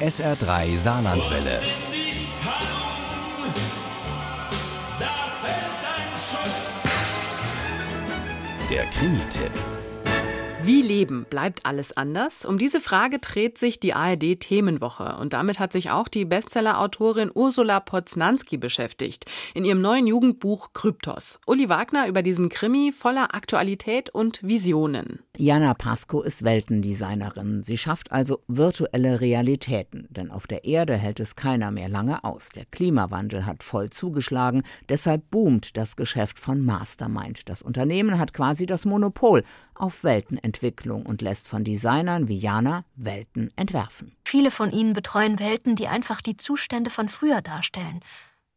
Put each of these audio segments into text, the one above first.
SR3 Saarlandwelle. Der Krimi-Tipp. Wie leben? Bleibt alles anders? Um diese Frage dreht sich die ARD Themenwoche. Und damit hat sich auch die Bestseller-Autorin Ursula Poznanski beschäftigt. In ihrem neuen Jugendbuch Kryptos. Uli Wagner über diesen Krimi voller Aktualität und Visionen. Jana Pasco ist Weltendesignerin. Sie schafft also virtuelle Realitäten. Denn auf der Erde hält es keiner mehr lange aus. Der Klimawandel hat voll zugeschlagen. Deshalb boomt das Geschäft von Mastermind. Das Unternehmen hat quasi das Monopol auf Weltenentwicklung und lässt von Designern wie Jana Welten entwerfen. Viele von ihnen betreuen Welten, die einfach die Zustände von früher darstellen.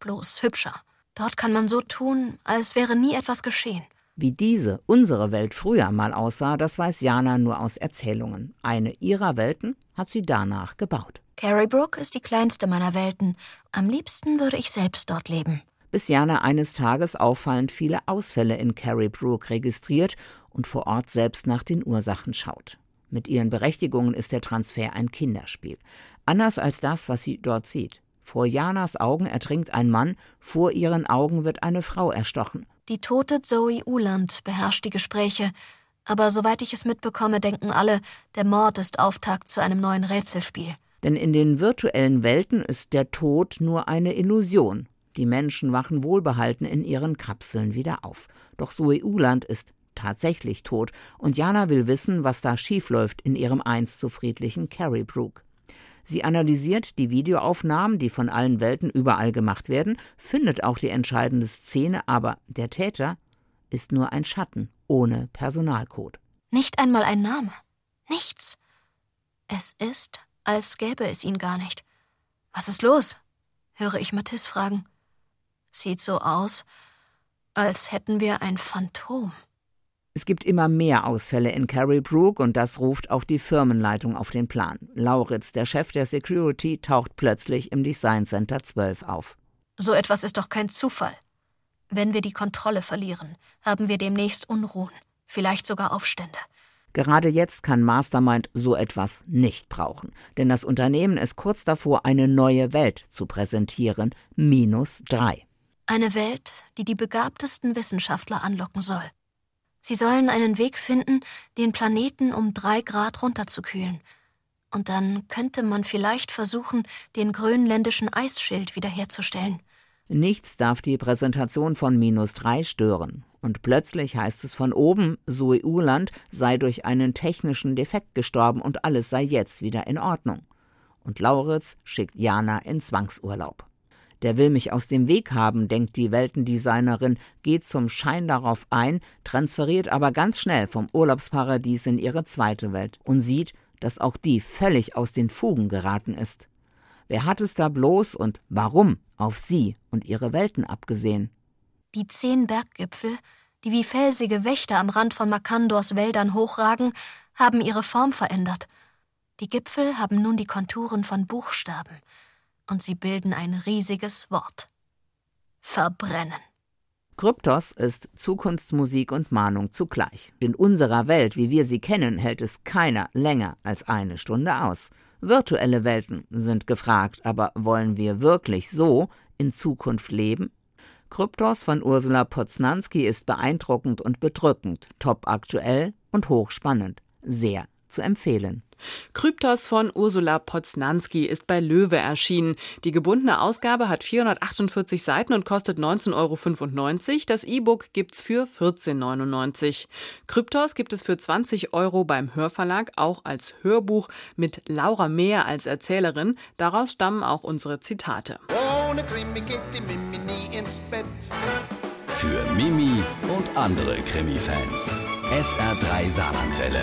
Bloß hübscher. Dort kann man so tun, als wäre nie etwas geschehen. Wie diese, unsere Welt früher mal aussah, das weiß Jana nur aus Erzählungen. Eine ihrer Welten hat sie danach gebaut. Carrybrook ist die kleinste meiner Welten. Am liebsten würde ich selbst dort leben. Bis Jana eines Tages auffallend viele Ausfälle in Carrybrook registriert und vor Ort selbst nach den Ursachen schaut. Mit ihren Berechtigungen ist der Transfer ein Kinderspiel. Anders als das, was sie dort sieht. Vor Janas Augen ertrinkt ein Mann, vor ihren Augen wird eine Frau erstochen. Die tote Zoe Uland beherrscht die Gespräche, aber soweit ich es mitbekomme, denken alle, der Mord ist Auftakt zu einem neuen Rätselspiel. Denn in den virtuellen Welten ist der Tod nur eine Illusion. Die Menschen wachen wohlbehalten in ihren Kapseln wieder auf. Doch Zoe Uland ist tatsächlich tot und Jana will wissen, was da schiefläuft in ihrem einst so friedlichen Carrybrook. Sie analysiert die Videoaufnahmen, die von allen Welten überall gemacht werden, findet auch die entscheidende Szene, aber der Täter ist nur ein Schatten ohne Personalcode. Nicht einmal ein Name. Nichts. Es ist, als gäbe es ihn gar nicht. Was ist los? höre ich Matisse fragen. Sieht so aus, als hätten wir ein Phantom. Es gibt immer mehr Ausfälle in Carrybrook und das ruft auch die Firmenleitung auf den Plan. Lauritz, der Chef der Security, taucht plötzlich im Design Center 12 auf. So etwas ist doch kein Zufall. Wenn wir die Kontrolle verlieren, haben wir demnächst Unruhen, vielleicht sogar Aufstände. Gerade jetzt kann Mastermind so etwas nicht brauchen, denn das Unternehmen ist kurz davor, eine neue Welt zu präsentieren, minus drei. Eine Welt, die die begabtesten Wissenschaftler anlocken soll. Sie sollen einen Weg finden, den Planeten um drei Grad runterzukühlen. Und dann könnte man vielleicht versuchen, den grönländischen Eisschild wiederherzustellen. Nichts darf die Präsentation von minus drei stören. Und plötzlich heißt es von oben, Zoe Uland sei durch einen technischen Defekt gestorben und alles sei jetzt wieder in Ordnung. Und Lauritz schickt Jana in Zwangsurlaub. Der will mich aus dem Weg haben, denkt die Weltendesignerin, geht zum Schein darauf ein, transferiert aber ganz schnell vom Urlaubsparadies in ihre zweite Welt und sieht, dass auch die völlig aus den Fugen geraten ist. Wer hat es da bloß und warum auf sie und ihre Welten abgesehen? Die zehn Berggipfel, die wie felsige Wächter am Rand von Makandors Wäldern hochragen, haben ihre Form verändert. Die Gipfel haben nun die Konturen von Buchstaben und sie bilden ein riesiges Wort. Verbrennen. Kryptos ist Zukunftsmusik und Mahnung zugleich. In unserer Welt, wie wir sie kennen, hält es keiner länger als eine Stunde aus. Virtuelle Welten sind gefragt, aber wollen wir wirklich so in Zukunft leben? Kryptos von Ursula Poznanski ist beeindruckend und bedrückend, top aktuell und hochspannend. Sehr zu empfehlen. Kryptos von Ursula Poznanski ist bei Löwe erschienen. Die gebundene Ausgabe hat 448 Seiten und kostet 19,95 Euro. Das E-Book gibt's für 14,99 Euro. Kryptos gibt es für 20 Euro beim Hörverlag, auch als Hörbuch mit Laura Mehr als Erzählerin. Daraus stammen auch unsere Zitate. Ohne Krimi geht die Mimi nie ins Bett. Für Mimi und andere Krimi-Fans. SR3 Saarlandwelle.